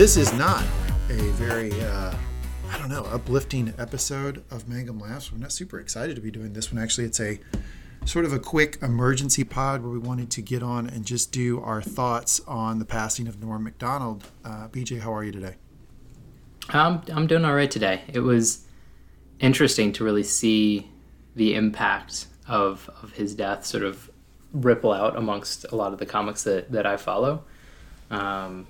This is not a very, uh, I don't know, uplifting episode of Mangum Laughs. We're not super excited to be doing this one. Actually, it's a sort of a quick emergency pod where we wanted to get on and just do our thoughts on the passing of Norm Macdonald. Uh, BJ, how are you today? I'm, I'm doing all right today. It was interesting to really see the impact of, of his death sort of ripple out amongst a lot of the comics that, that I follow. Um,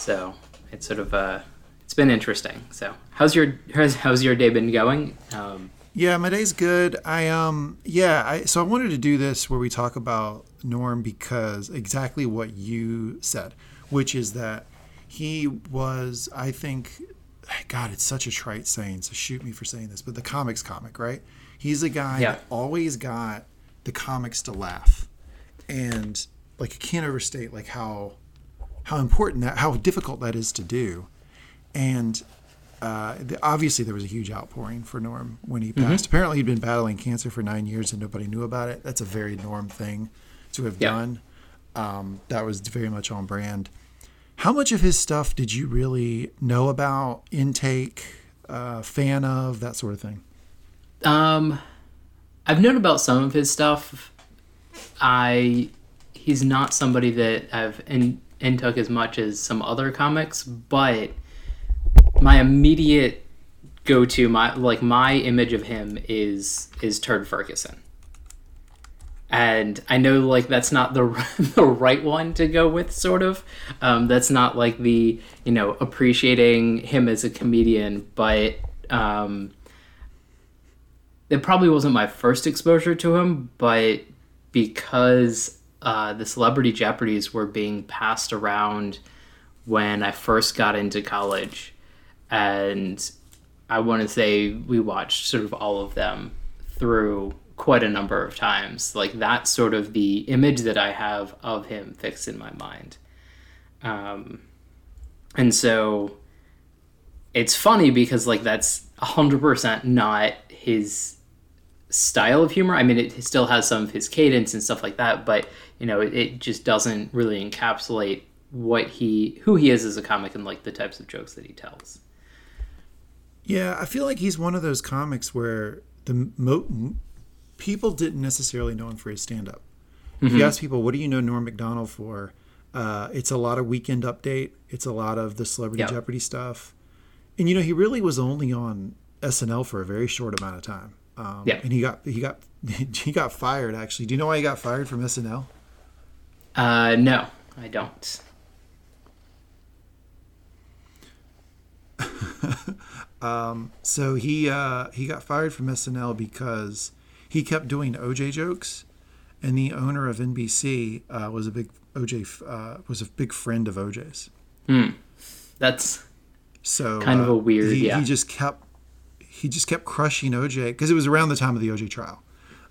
so it's sort of uh, it's been interesting. So how's your how's, how's your day been going? Um, yeah, my day's good. I um yeah, I so I wanted to do this where we talk about Norm because exactly what you said, which is that he was I think God, it's such a trite saying, so shoot me for saying this, but the comics comic, right? He's a guy Yeah. that always got the comics to laugh. And like I can't overstate like how how important that how difficult that is to do. And uh, the, obviously there was a huge outpouring for Norm when he passed. Apparently he'd been battling cancer for nine years and nobody knew about it. That's a very Norm thing to have Yeah. done. Um, that was very much on brand. How much of his stuff did you really know about, intake, uh, fan of, that sort of thing? Um, I've known about some of his stuff. I he's not somebody that I've in in took as much as some other comics, but my immediate go to my like my image of him is is Turd Ferguson. And I know like that's not the the right one to go with sort of. Um, that's not like the, you know, appreciating him as a comedian, but um it probably wasn't my first exposure to him, but because uh, the celebrity Jeopardies were being passed around when I first got into college, and I want to say we watched sort of all of them through quite a number of times. Like that's sort of the image that I have of him fixed in my mind. Um, and so it's funny because like that's 100% not his style of humor. I mean, it still has some of his cadence and stuff like that, but you know, it, it just doesn't really encapsulate what he who he is as a comic and like the types of jokes that he tells. Yeah, I feel like he's one of those comics where the mo- people didn't necessarily know him for his stand up. If you ask people, what do you know Norm Macdonald for? Uh, it's a lot of Weekend Update. It's a lot of the Celebrity Yeah. Jeopardy stuff. And you know, he really was only on SNL for a very short amount of time. Um, Yeah. And he got he got he got fired. Actually, do you know why he got fired from SNL? Uh, no, I don't. um, So he uh, he got fired from SNL because he kept doing OJ jokes, and the owner of NBC uh, was a big OJ uh, was a big friend of OJ's. That's So Kind of uh, a weird- He, yeah. he just kept he just kept crushing OJ because it was around the time of the OJ trial,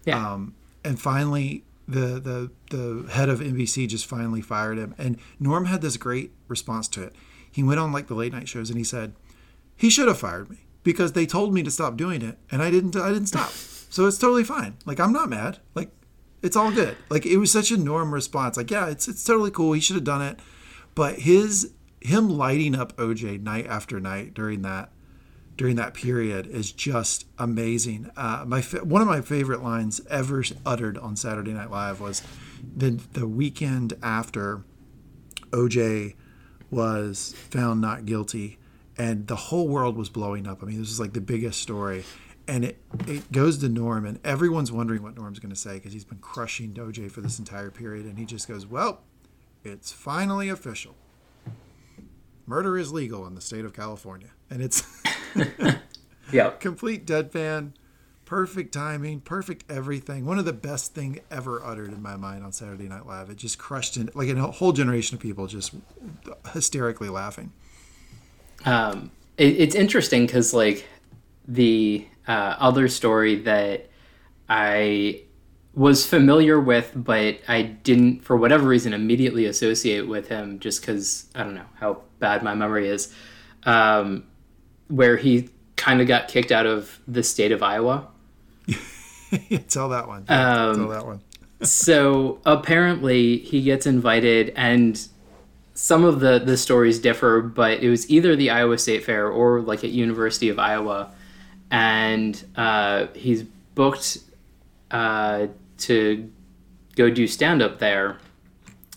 yeah. um, and finally the the the head of NBC just finally fired him. And Norm had this great response to it. He went on like the late night shows and he said he should have fired me because they told me to stop doing it and I didn't I didn't stop. So it's totally fine. Like I'm not mad. Like it's all good. Like it was such a Norm response. Like yeah, it's it's totally cool. He should have done it. But his him lighting up OJ night after night during that during that period is just amazing. Uh, my fa- one of my favorite lines ever uttered on Saturday Night Live was the the weekend after OJ was found not guilty, and the whole world was blowing up. I mean, this was like the biggest story, and it it goes to Norm, and everyone's wondering what Norm's going to say because he's been crushing OJ for this entire period, and he just goes, "Well, it's finally official." Murder is legal in the state of California, and it's yeah. complete deadpan, perfect timing, perfect everything. One of the best thing ever uttered in my mind on Saturday Night Live. It just crushed in like a whole generation of people just hysterically laughing. Um, it, it's interesting because like the uh, other story that I was familiar with, but I didn't, for whatever reason, immediately associate with him, just because I don't know how bad my memory is. Um, where he kind of got kicked out of the state of Iowa. Tell that one. Tell Um, that one. so apparently he gets invited and some of the the stories differ, but it was either the Iowa State Fair or like at University of Iowa, and uh, he's booked uh, to go do stand up there,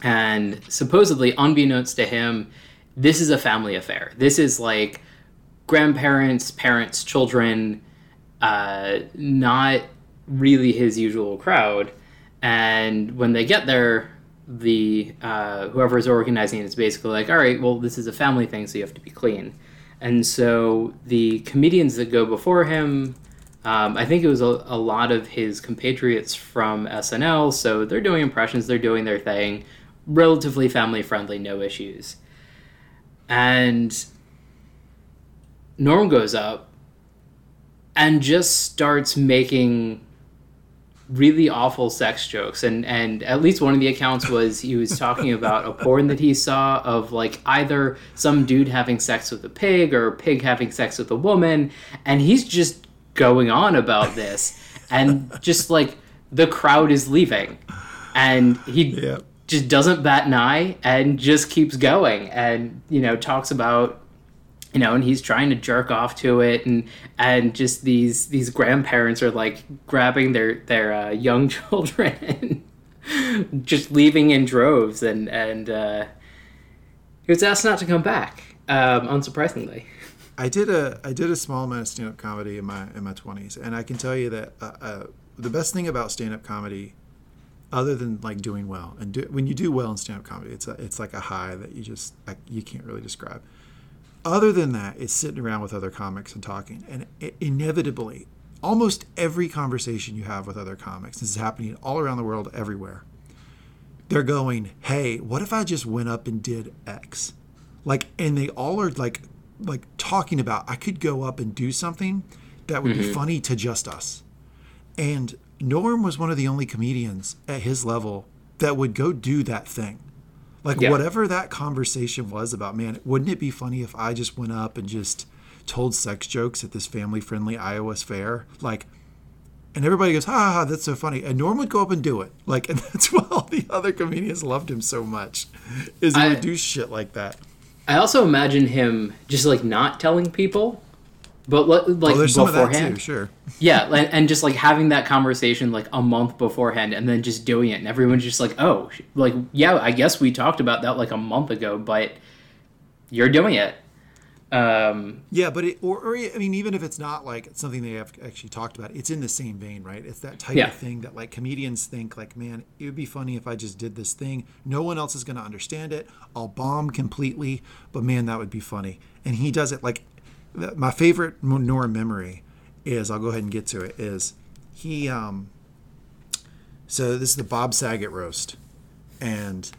and supposedly, unbeknownst to him, this is a family affair. This is like grandparents, parents, children, uh, not really his usual crowd. And when they get there, the uh, whoever is organizing it is basically like, all right, well, this is a family thing, so you have to be clean. And so the comedians that go before him, um, I think it was a, a lot of his compatriots from SNL, so they're doing impressions, they're doing their thing, relatively family friendly, no issues. And Norm goes up and just starts making really awful sex jokes. And and at least one of the accounts was he was talking about a porn that he saw of like either some dude having sex with a pig or a pig having sex with a woman. And he's just going on about this. And just like the crowd is leaving. And he Yeah. just doesn't bat an eye and just keeps going and you know talks about you know and he's trying to jerk off to it. And and just these these grandparents are like grabbing their their uh, young children and just leaving in droves. And and uh, he was asked not to come back um, unsurprisingly I did a I did a small amount of stand up comedy in my in my twenties, and I can tell you that uh, uh, the best thing about stand up comedy, other than like doing well, and do, when you do well in stand up comedy, it's a, it's like a high that you just I, you can't really describe. Other than that, it's sitting around with other comics and talking, and it, inevitably, almost every conversation you have with other comics, this is happening all around the world, everywhere. They're going, "Hey, what if I just went up and did X?" Like, and they all are like like talking about I could go up and do something that would be mm-hmm. funny to just us. And Norm was one of the only comedians at his level that would go do that thing. Like Yeah. whatever that conversation was about, man, wouldn't it be funny if I just went up and just told sex jokes at this family friendly iowa's fair? Like and everybody goes, ha, ha, ha, that's so funny. And Norm would go up and do it. Like, and that's why all the other comedians loved him so much, is he I- would do shit like that. I also imagine him just like not telling people but like Oh, there's some of that beforehand too, sure. Yeah, and, and just like having that conversation like a month beforehand, and then just doing it, and everyone's just like, "Oh, like yeah, I guess we talked about that like a month ago, but you're doing it." Um, Yeah, but it, or, or I mean, even if it's not like something they have actually talked about, it's in the same vein, right? It's that type Yeah. of thing that like comedians think, like, man, it would be funny if I just did this thing. No one else is going to understand it. I'll bomb completely, but man, that would be funny. And he does it like my favorite Norm memory is I'll go ahead and get to it. Is he? um So this is the Bob Saget roast, and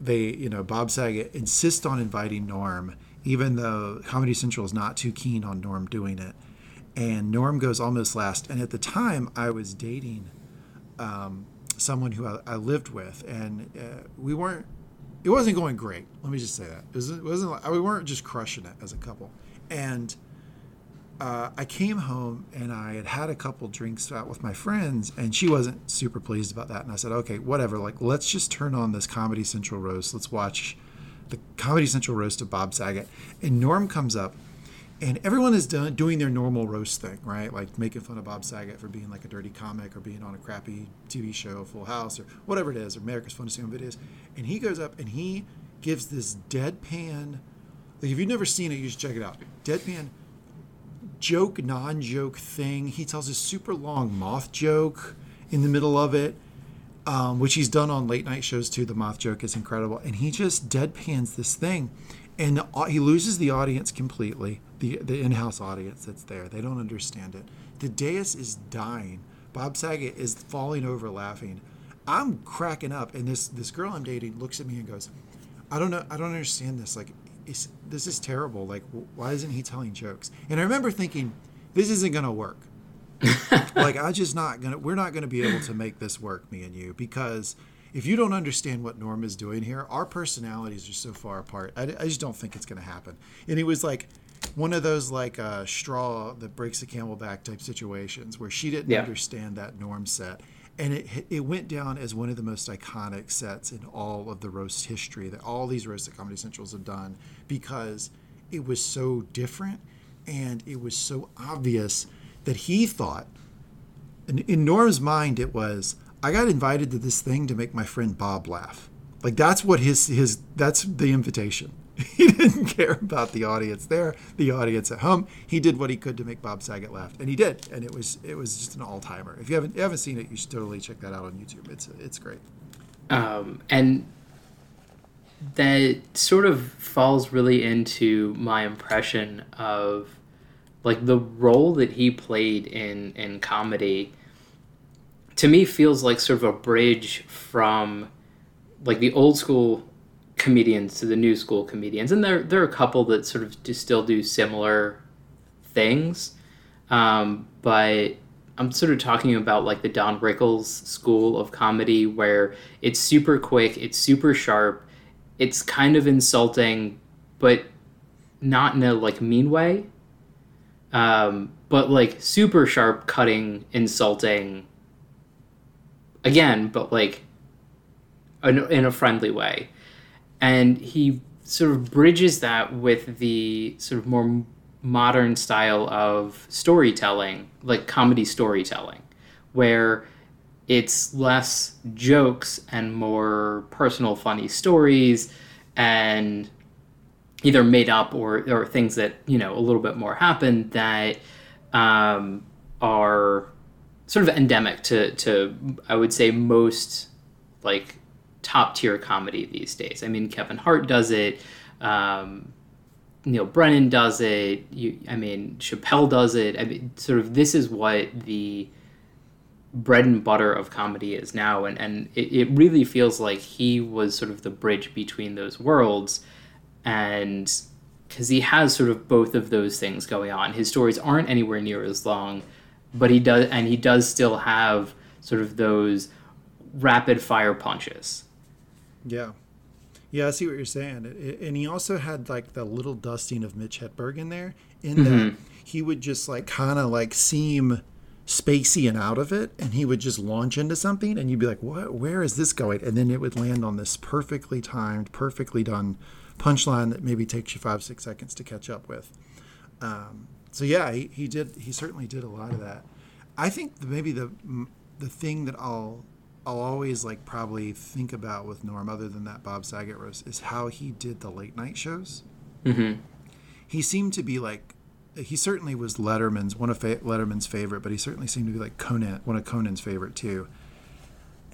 they, you know, Bob Saget insists on inviting Norm, even though Comedy Central is not too keen on Norm doing it. And Norm goes almost last. And at the time, I was dating um, someone who I, I lived with, and uh, we weren't. It wasn't going great. Let me just say that it wasn't. It wasn't like, we weren't just crushing it as a couple. And uh, I came home and I had had a couple drinks out with my friends, and she wasn't super pleased about that. And I said, okay, whatever. Like, let's just turn on this Comedy Central roast. Let's watch the Comedy Central roast of Bob Saget. And Norm comes up, and everyone is done doing their normal roast thing, right? Like making fun of Bob Saget for being like a dirty comic or being on a crappy TV show, Full House, or whatever it is, or America's Funniest Home Videos. And he goes up and he gives this deadpan. Like if you've never seen it, you should check it out. Deadpan joke, non joke thing. He tells a super long moth joke in the middle of it, um, which he's done on late night shows too. The moth joke is incredible. And he just deadpans this thing. And the, he loses the audience completely, the, the in house audience that's there. They don't understand it. The dais is dying. Bob Saget is falling over laughing. I'm cracking up. And this, this girl I'm dating looks at me and goes, I don't know. I don't understand this. Like, this is terrible. Like, wh- why isn't he telling jokes? And I remember thinking, this isn't gonna work. like, I just not gonna. We're not gonna be able to make this work, me and you, because if you don't understand what Norm is doing here, our personalities are so far apart. I, I just don't think it's gonna happen. And it was like one of those like uh, straw that breaks the camel back type situations where she didn't Yeah. understand that Norm set. and it it went down as one of the most iconic sets in all of the roast history that all these roast at Comedy Centrals have done because it was so different and it was so obvious that he thought in, in Norm's mind it was I got invited to this thing to make my friend Bob laugh. Like that's what his his that's the invitation. He didn't care about the audience there, the audience at home. He did what he could to make Bob Saget laugh, and he did. And it was it was just an all timer. If you haven't you haven't seen it, you should totally check that out on YouTube. It's it's great. Um, and that sort of falls really into my impression of like the role that he played in in comedy to me feels like sort of a bridge from like the old school comedians to the new school comedians, and there there are a couple that sort of do still do similar things, um, but I'm sort of talking about like the Don Rickles school of comedy, where it's super quick, it's super sharp, it's kind of insulting, but not in a like mean way, um, but like super sharp, cutting, insulting. Again, but like in a friendly way and he sort of bridges that with the sort of more modern style of storytelling, like comedy storytelling, where it's less jokes and more personal, funny stories, and either made up or, or things that you know a little bit more happen that um, are sort of endemic to to I would say most like top tier comedy these days. I mean, Kevin Hart does it. Um, Neal Brennan does it. You, I mean, Chappelle does it. I mean, sort of this is what the bread and butter of comedy is now, and and it, it really feels like he was sort of the bridge between those worlds, and because he has sort of both of those things going on. His stories aren't anywhere near as long, but he does, and he does still have sort of those rapid fire punches yeah. Yeah, I see what you're saying. and he also had like the little dusting of Mitch Hedberg in there, in mm-hmm. that he would just like kind of like seem spacey and out of it, and he would just launch into something, and you'd be like, "What? Where is this going?" And then it would land on this perfectly timed, perfectly done punchline that maybe takes you five, six seconds to catch up with. Um, so yeah, he, he did. He certainly did a lot of that. I think maybe the the thing that I'll I'll always like probably think about with Norm, other than that Bob Saget roast, is how he did the late night shows. Mm-hmm. He seemed to be like, he certainly was Letterman's one of fa- Letterman's favorite, but he certainly seemed to be like Conan, one of Conan's favorite too.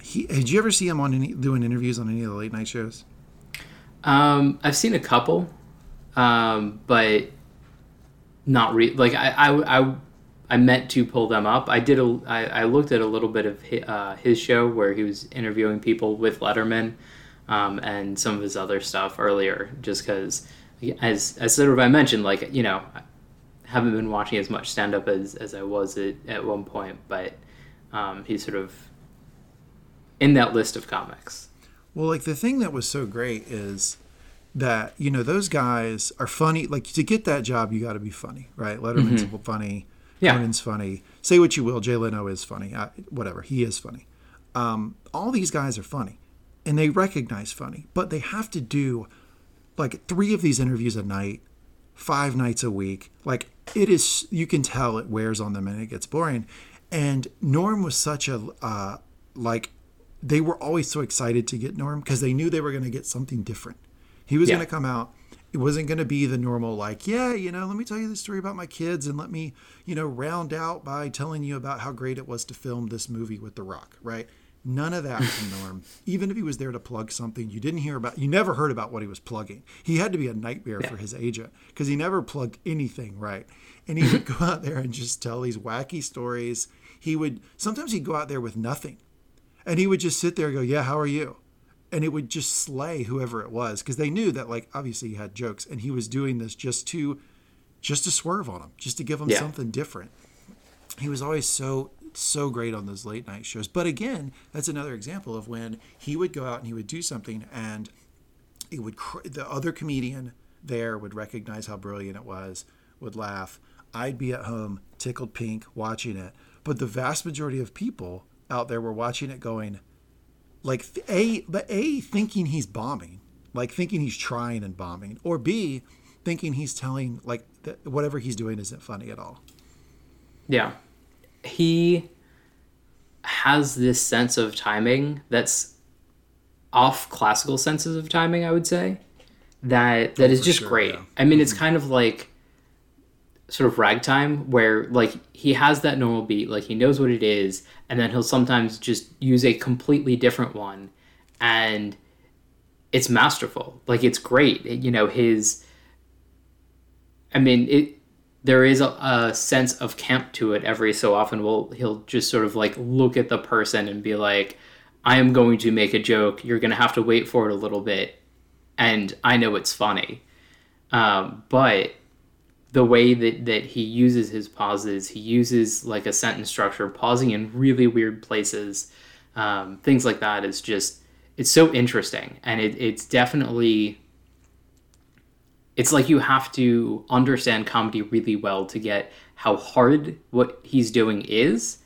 He did you ever see him on any doing interviews on any of the late night shows? Um, I've seen a couple, um, but not re- like I, I, I I meant to pull them up. I did a I, I looked at a little bit of his, uh, his show where he was interviewing people with Letterman, um, and some of his other stuff earlier, just because as as sort of I mentioned, like you know, I haven't been watching as much stand up as as I was at, at one point, but um, he's sort of in that list of comics. Well, like the thing that was so great is that you know those guys are funny. Like to get that job, you got to be funny, right? Letterman's mm-hmm. funny. Yeah. Conan's funny. Say what you will, Jay Leno is funny. I, whatever, he is funny. Um, all these guys are funny, and they recognize funny, but they have to do like three of these interviews a night, five nights a week. Like it is, you can tell it wears on them and it gets boring. And Norm was such a uh, like they were always so excited to get Norm because they knew they were going to get something different. He was yeah. going to come out. It wasn't going to be the normal like yeah you know let me tell you the story about my kids and let me you know round out by telling you about how great it was to film this movie with the rock right? None of that was norm. Even if he was there to plug something you didn't hear about you never heard about what he was plugging. He had to be a nightmare yeah. for his agent because he never plugged anything right? And he would go out there and just tell these wacky stories. He would sometimes he'd go out there with nothing and he would just sit there and go yeah how are you? And it would just slay whoever it was because they knew that like obviously he had jokes and he was doing this just to just to swerve on them just to give them yeah. something different. He was always so so great on those late night shows. But again that's another example of when he would go out and he would do something and it would the other comedian there would recognize how brilliant it was would laugh. I'd be at home tickled pink watching it. But the vast majority of people out there were watching it going, like a, but a thinking he's bombing, like thinking he's trying and bombing, or b thinking he's telling like that whatever he's doing isn't funny at all. Yeah, he has this sense of timing that's off classical senses of timing. I would say that that oh, is for just sure, great. yeah. I mean, it's mm-hmm. kind of like sort of ragtime where like he has that normal beat, like he knows what it is, and then he'll sometimes just use a completely different one, and it's masterful. Like it's great. It- you know his. I mean it. There is a, a sense of camp to it every so often. Will he'll just sort of like look at the person and be like, "I am going to make a joke. You're going to have to wait for it a little bit, and I know it's funny." Um, but the way that, that he uses his pauses, he uses like a sentence structure, pausing in really weird places, um, things like that is just it's so interesting, and it, it's definitely it's like you have to understand comedy really well to get how hard what he's doing is,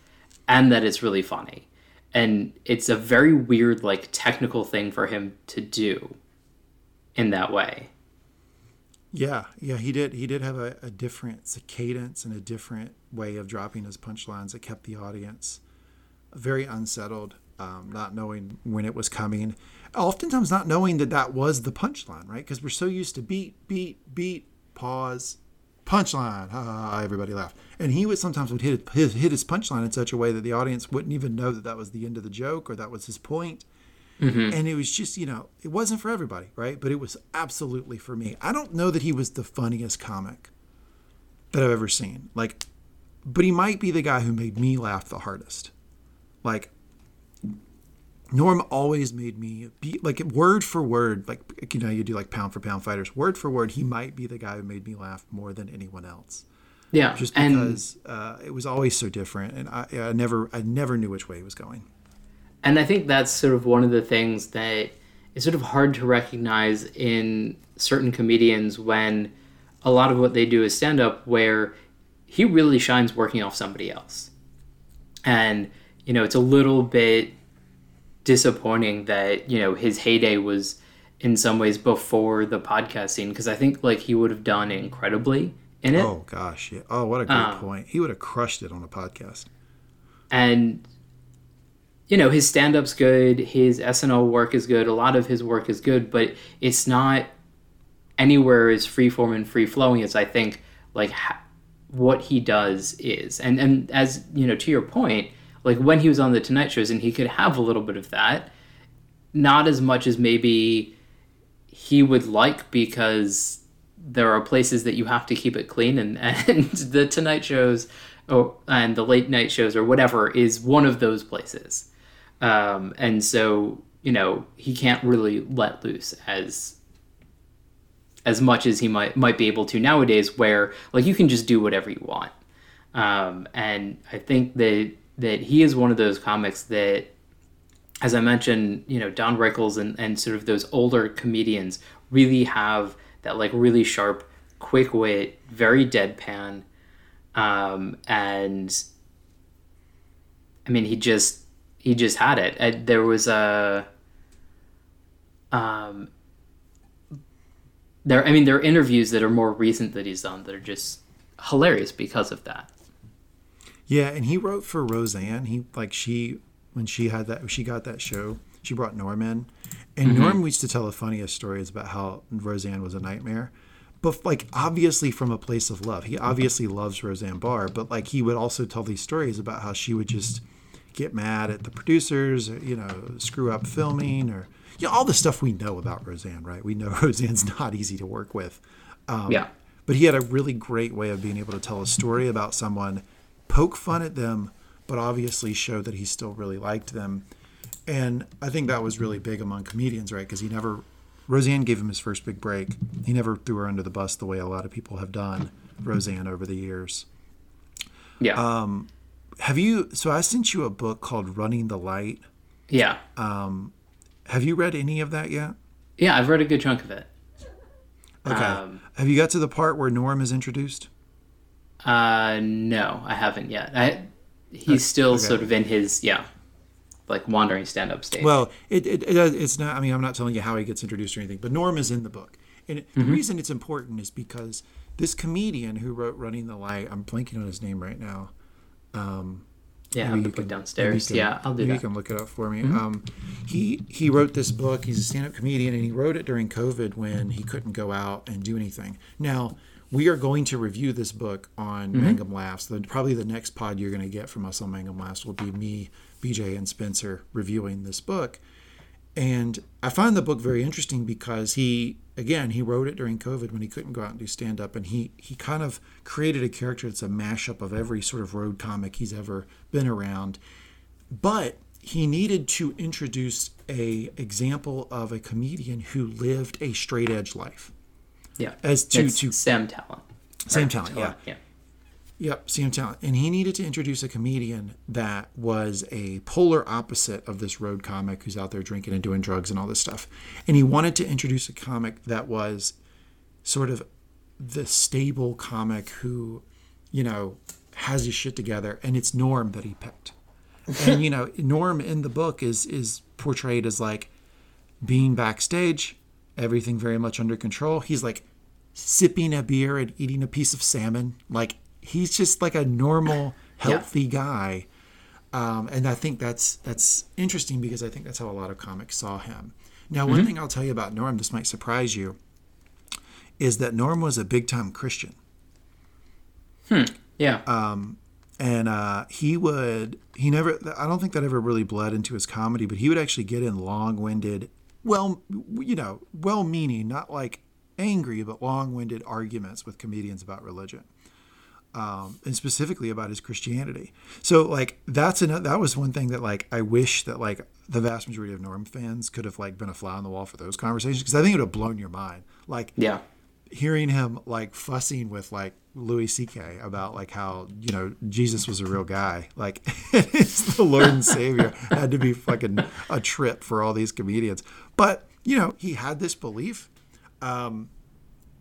and that it's really funny, and it's a very weird like technical thing for him to do in that way. Yeah, yeah, he did. He did have a, a different cadence and a different way of dropping his punchlines that kept the audience very unsettled, um, not knowing when it was coming. Oftentimes, not knowing that that was the punchline, right? Because we're so used to beat, beat, beat, pause, punchline. Everybody laughed. And he would sometimes would hit his, hit his punchline in such a way that the audience wouldn't even know that that was the end of the joke or that was his point and it was just you know it wasn't for everybody right? But it was absolutely for me. I don't know that he was the funniest comic that i've ever seen. Like but he might be the guy who made me laugh the hardest. Like norm always made me be like word for word like you know you do like pound for pound fighters word for word he might be the guy who made me laugh more than anyone else. Yeah, just because uh, it was always so different and I, I never i never knew which way he was going and I think that's sort of one of the things that is sort of hard to recognize in certain comedians when a lot of what they do is stand up where he really shines working off somebody else. And, you know, it's a little bit disappointing that, you know, his heyday was in some ways before the podcast scene because I think like he would have done incredibly in it. oh gosh yeah oh what a great Um, point he would have crushed it on a podcast and you know his stand-up's good his snl work is good a lot of his work is good but it's not anywhere as freeform and free-flowing as i think like ha- what he does is. And and as you know to your point like when he was on the tonight shows and he could have a little bit of that not as much as maybe he would like because there are places that you have to keep it clean and, and the tonight shows or and the late night shows or whatever is one of those places um, and so you know he can't really let loose as as much as he might might be able to nowadays where like you can just do whatever you want um, and i think that that he is one of those comics that as I mentioned, you know, Don Rickles and, and sort of those older comedians really have that like really sharp, quick wit, very deadpan. Um, and I mean, he just, he just had it. And there was a, um, there, I mean, there are interviews that are more recent that he's done that are just hilarious because of that. Yeah, and he wrote for Roseanne. He like she when she had that she got that show, she brought Norm in. And Norm used to tell the funniest stories about how Roseanne was a nightmare. But like obviously from a place of love. He obviously loves Roseanne Barr, but like he would also tell these stories about how she would just get mad at the producers, or, you know, screw up filming or you know, all the stuff we know about Roseanne, right? We know Roseanne's not easy to work with. Um, Yeah. but he had a really great way of being able to tell a story about someone, poke fun at them, but obviously show that he still really liked them. And I think that was really big among comedians, right? Because he never, Roseanne gave him his first big break. He never threw her under the bus the way a lot of people have done Roseanne over the years. Yeah. Have you, so I sent you a book called Running the Light. yeah. Um, Have you read any of that yet? yeah. I've read a good chunk of it. Okay. Um, have you got to the part where Norm is introduced? Uh, no, I haven't yet. I he's still okay. sort of in his yeah. like wandering stand up stage. Well, it, it, it it's not. I mean, I'm not telling you how he gets introduced or anything, but Norm is in the book, and it, the reason it's important is because this comedian who wrote "Running the Light," I'm blanking on his name right now. Um, yeah, maybe I'm you gonna put downstairs. can- yeah, I'll do maybe that. You can look it up for me. Mm-hmm. Um, he he wrote this book. He's a stand-up comedian, and he wrote it during COVID when he couldn't go out and do anything. Now we are going to review this book on mm-hmm. Mangum Laughs. The, probably the next pod you're going to get from us on Mangum Laughs will be me, BJ, and Spencer reviewing this book. And I find the book very interesting because he, again, he wrote it during COVID when he couldn't go out and do stand up. And he, he kind of created a character that's a mashup of every sort of road comic he's ever been around. But he needed to introduce a example of a comedian who lived a straight edge life. Yeah, As to- It's to- Sam Talent. Same talent, yeah. yeah. Yep, Sam Talent. And he needed to introduce a comedian that was a polar opposite of this road comic who's out there drinking and doing drugs and all this stuff. And he wanted to introduce a comic that was sort of the stable comic who, you know, has his shit together. And it's Norm that he picked. And, you know, Norm in the book is is portrayed as like being backstage, everything very much under control. He's like sipping a beer and eating a piece of salmon. Like he's just like a normal, healthy guy. Um, and I think that's that's interesting because I think that's how a lot of comics saw him. Now, one thing I'll tell you about Norm, this might surprise you, is that Norm was a big time Christian. Hmm. Yeah. Um, and uh, he would he never i don't think that ever really bled into his comedy but he would actually get in long-winded well you know well-meaning not like angry but long-winded arguments with comedians about religion um, and specifically about his christianity so like that's another that was one thing that like i wish that like the vast majority of norm fans could have like been a fly on the wall for those conversations because i think it would have blown your mind like yeah. hearing him like fussing with like Louis C.K. about like how you know Jesus was a real guy, like it's the Lord and Savior had to be fucking a trip for all these comedians. But you know he had this belief, um,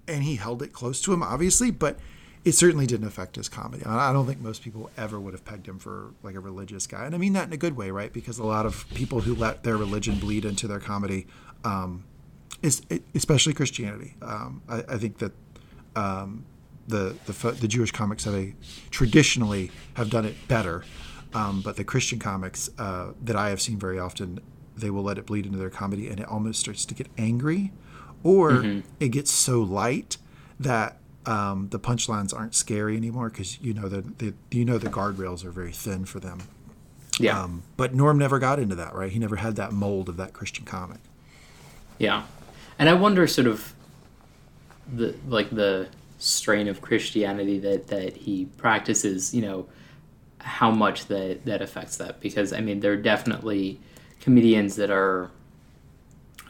and he held it close to him, obviously. But it certainly didn't affect his comedy. I I don't think most people ever would have pegged him for like a religious guy, and I mean that in a good way, right? Because a lot of people who let their religion bleed into their comedy. Um, is especially Christianity. Um, I, I think that um, the the the Jewish comics have a traditionally have done it better, um, but the Christian comics uh, that I have seen very often, they will let it bleed into their comedy, and it almost starts to get angry, or it gets so light that. Um, the punchlines aren't scary anymore because you know the, the you know the guardrails are very thin for them. Yeah. Um, but Norm never got into that, right? He never had that mold of that Christian comic. Yeah, and I wonder sort of the like the strain of Christianity that that he practices. You know, how much that that affects that because I mean there are definitely comedians that are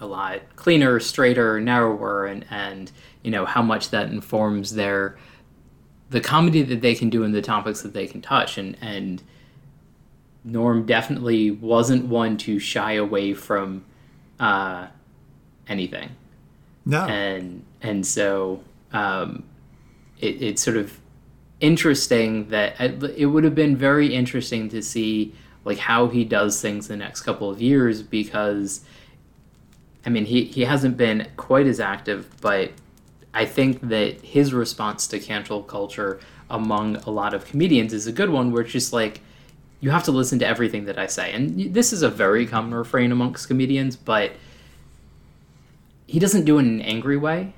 a lot cleaner, straighter, narrower, and and you know how much that informs their the comedy that they can do and the topics that they can touch. And and Norm definitely wasn't one to shy away from uh, anything, No, and and so um, it, it's sort of interesting that it would have been very interesting to see like how he does things the next couple of years because I mean he he hasn't been quite as active, but I think that his response to cancel culture among a lot of comedians is a good one where it's just like you have to listen to everything that I say. And this is a very common refrain amongst comedians, but he doesn't do it in an angry way.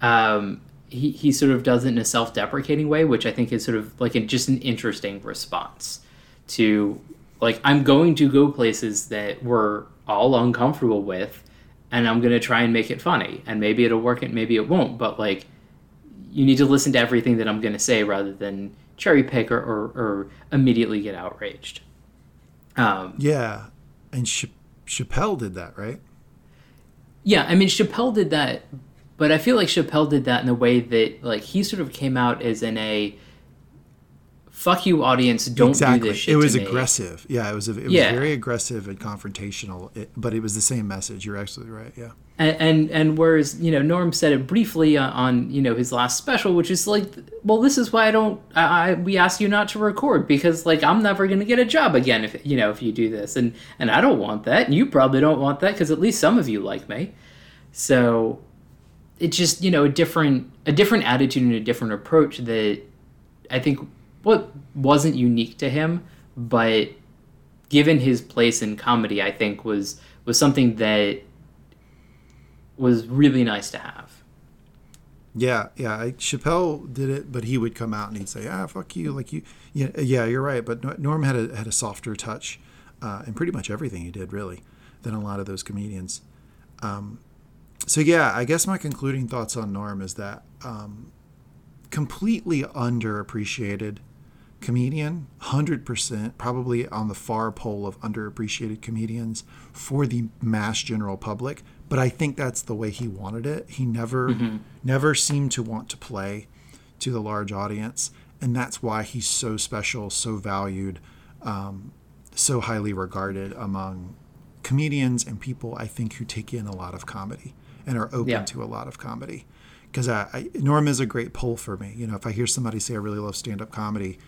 Um, he, he sort of does it in a self deprecating way, which I think is sort of like a, just an interesting response to, like, I'm going to go places that we're all uncomfortable with, and I'm going to try and make it funny. And maybe it'll work and maybe it won't, but like, you need to listen to everything that I'm going to say rather than cherry pick or, or, or immediately get outraged. Um, Yeah, and Ch- Chappelle did that, right? yeah, I mean Chappelle did that, but I feel like Chappelle did that in a way that like he sort of came out as in a fuck you audience, don't exactly. do this shit. it was to me." aggressive. Yeah, it was. A, it was Yeah. very aggressive and confrontational. It, but it was the same message. You're absolutely right. Yeah. and, and and whereas you know Norm said it briefly on, on, you know his last special, which is like, well, this is why I don't. I, I we asked you not to record because like I'm never gonna get a job again if you know if you do this, and and I don't want that, and you probably don't want that because at least some of you like me. So it's just you know a different a different attitude and a different approach that I think what wasn't unique to him, but given his place in comedy, I think was was something that was really nice to have. Yeah, yeah. Chappelle did it, but he would come out and he'd say, "Ah, fuck you," like you. Yeah, yeah, you're right. But Norm had a had a softer touch, uh, in pretty much everything he did, really, than a lot of those comedians. Um, so yeah, I guess my concluding thoughts on Norm is that um, completely underappreciated comedian, 100%, probably on the far pole of underappreciated comedians for the mass general public. But I think that's the way he wanted it. He never, mm-hmm. never seemed to want to play to the large audience. And that's why he's so special, so valued, um, so highly regarded among comedians and people, I think, who take in a lot of comedy and are open yeah. to a lot of comedy. Because I, I, Norm is a great pull for me. You know, if I hear somebody say I really love stand up comedy,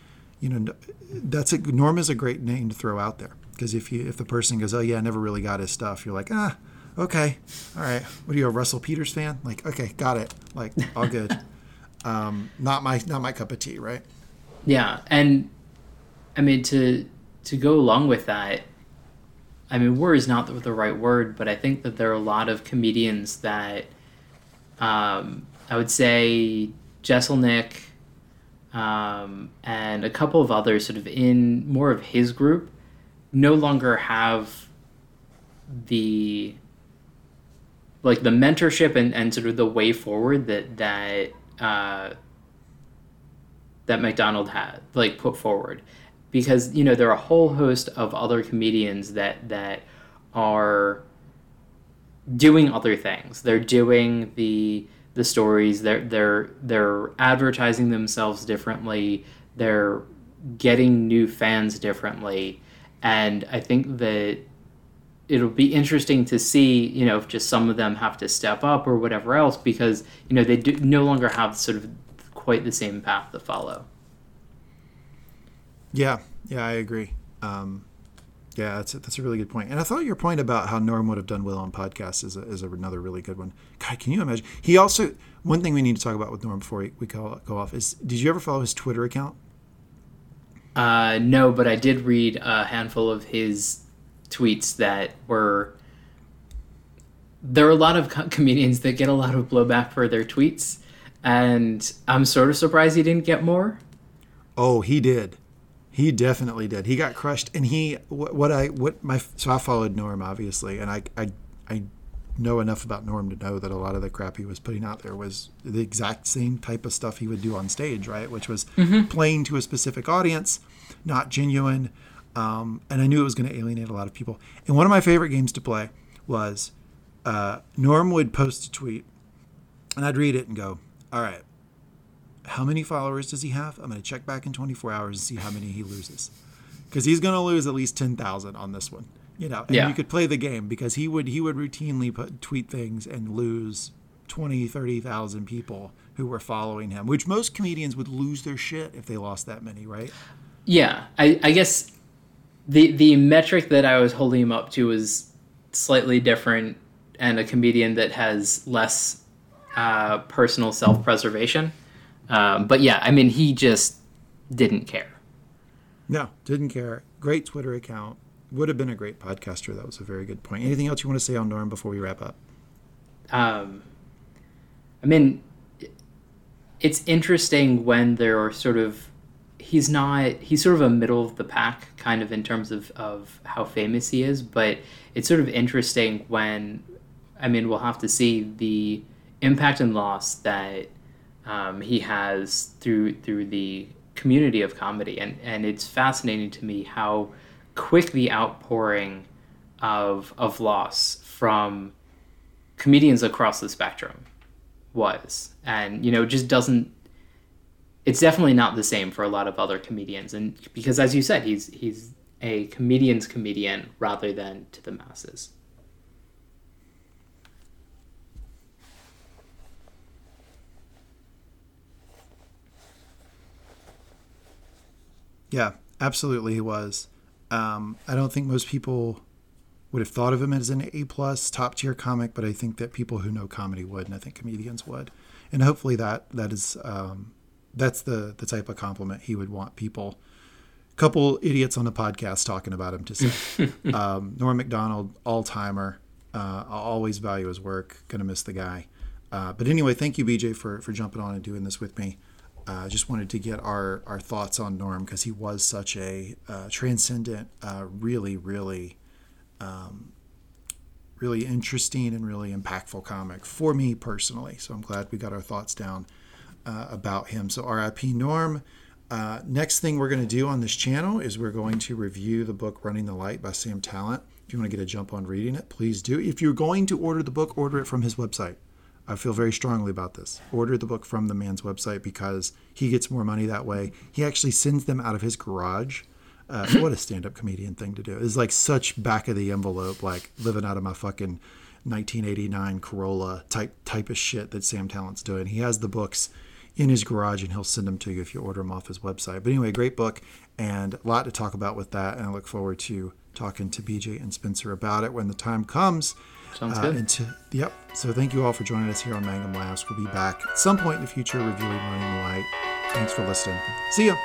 you know, that's a Norm is a great name to throw out there because if you if the person goes, oh yeah, I never really got his stuff, you're like, ah, okay, all right. What are you a Russell Peters fan? Like, okay, got it. Like, all good. um, not my not my cup of tea, right? Yeah, and I mean to to go along with that, I mean, "word" is not the, the right word, but I think that there are a lot of comedians that um, I would say Jeselnik um, and a couple of others sort of in more of his group no longer have the like the mentorship and, and sort of the way forward that that uh, that Macdonald had like put forward. Because you know there are a whole host of other comedians that that are doing other things. They're doing the the stories. They're they're they're advertising themselves differently. They're getting new fans differently, and I think that it'll be interesting to see, you know, if just some of them have to step up or whatever else because you know they do no longer have sort of quite the same path to follow. Yeah, yeah, I agree. Um, yeah, that's a, that's a really good point. And I thought your point about how Norm would have done well on podcasts is, a, is another really good one. God, can you imagine? He also one thing we need to talk about with Norm before we, we go, go off is did you ever follow his Twitter account? Uh, no, but I did read a handful of his tweets that were. There are a lot of co- comedians that get a lot of blowback for their tweets, and I'm sort of surprised he didn't get more. Oh, he did. He definitely did. He got crushed, and he what, what I what my so I followed Norm obviously, and I I I know enough about Norm to know that a lot of the crap he was putting out there was the exact same type of stuff he would do on stage, right? Which was mm-hmm. playing to a specific audience, not genuine. Um, and I knew it was going to alienate a lot of people. And one of my favorite games to play was uh, Norm would post a tweet, and I'd read it and go, "All right, how many followers does he have? I'm going to check back in 24 hours and see how many he loses. Because he's going to lose at least 10,000 on this one. You know, and yeah. you could play the game because he would he would routinely put, tweet things and lose 20, 30,000 people who were following him, which most comedians would lose their shit if they lost that many, right? Yeah, I, I guess the the metric that I was holding him up to was slightly different, and a comedian that has less uh, personal self preservation. Um, but yeah, I mean, he just didn't care. No, didn't care. Great Twitter account. Would have been a great podcaster. That was a very good point. Anything else you want to say on Norm before we wrap up? Um, I mean, it's interesting when there are sort of he's not he's sort of a middle of the pack kind of in terms of, of how famous he is but it's sort of interesting when i mean we'll have to see the impact and loss that um, he has through through the community of comedy, and and it's fascinating to me how quick the outpouring of of loss from comedians across the spectrum was, and you know just doesn't. It's definitely not the same for a lot of other comedians, and because as you said, he's he's a comedian's comedian rather than to the masses. Yeah, absolutely, he was. Um, I don't think most people would have thought of him as an A plus top tier comic, but I think that people who know comedy would, and I think comedians would, and hopefully that that is um, that's the the type of compliment he would want people. A couple idiots on the podcast talking about him to say. um, Norm Macdonald, all timer. Uh, I'll always value his work. Gonna miss the guy. Uh, but anyway, thank you, BJ, for for jumping on and doing this with me. I uh, just wanted to get our, our thoughts on Norm because he was such a uh, transcendent, uh, really, really, um, really interesting and really impactful comic for me personally. So I'm glad we got our thoughts down uh, about him. So RIP Norm. Uh, next thing we're going to do on this channel is we're going to review the book Running the Light by Sam Tallent. If you want to get a jump on reading it, please do. If you're going to order the book, order it from his website. I feel very strongly about this. Order the book from the man's website because he gets more money that way. He actually sends them out of his garage. Uh, what a stand-up comedian thing to do! It's like such back of the envelope, like living out of my fucking 1989 Corolla type type of shit that Sam Tallent's doing. He has the books in his garage and he'll send them to you if you order them off his website. But anyway, great book and a lot to talk about with that. And I look forward to talking to BJ and Spencer about it when the time comes. Sounds good. Uh, and to, yep. So thank you all for joining us here on Mangum Laughs. We'll be back at some point in the future reviewing Running the Light. Thanks for listening. See ya.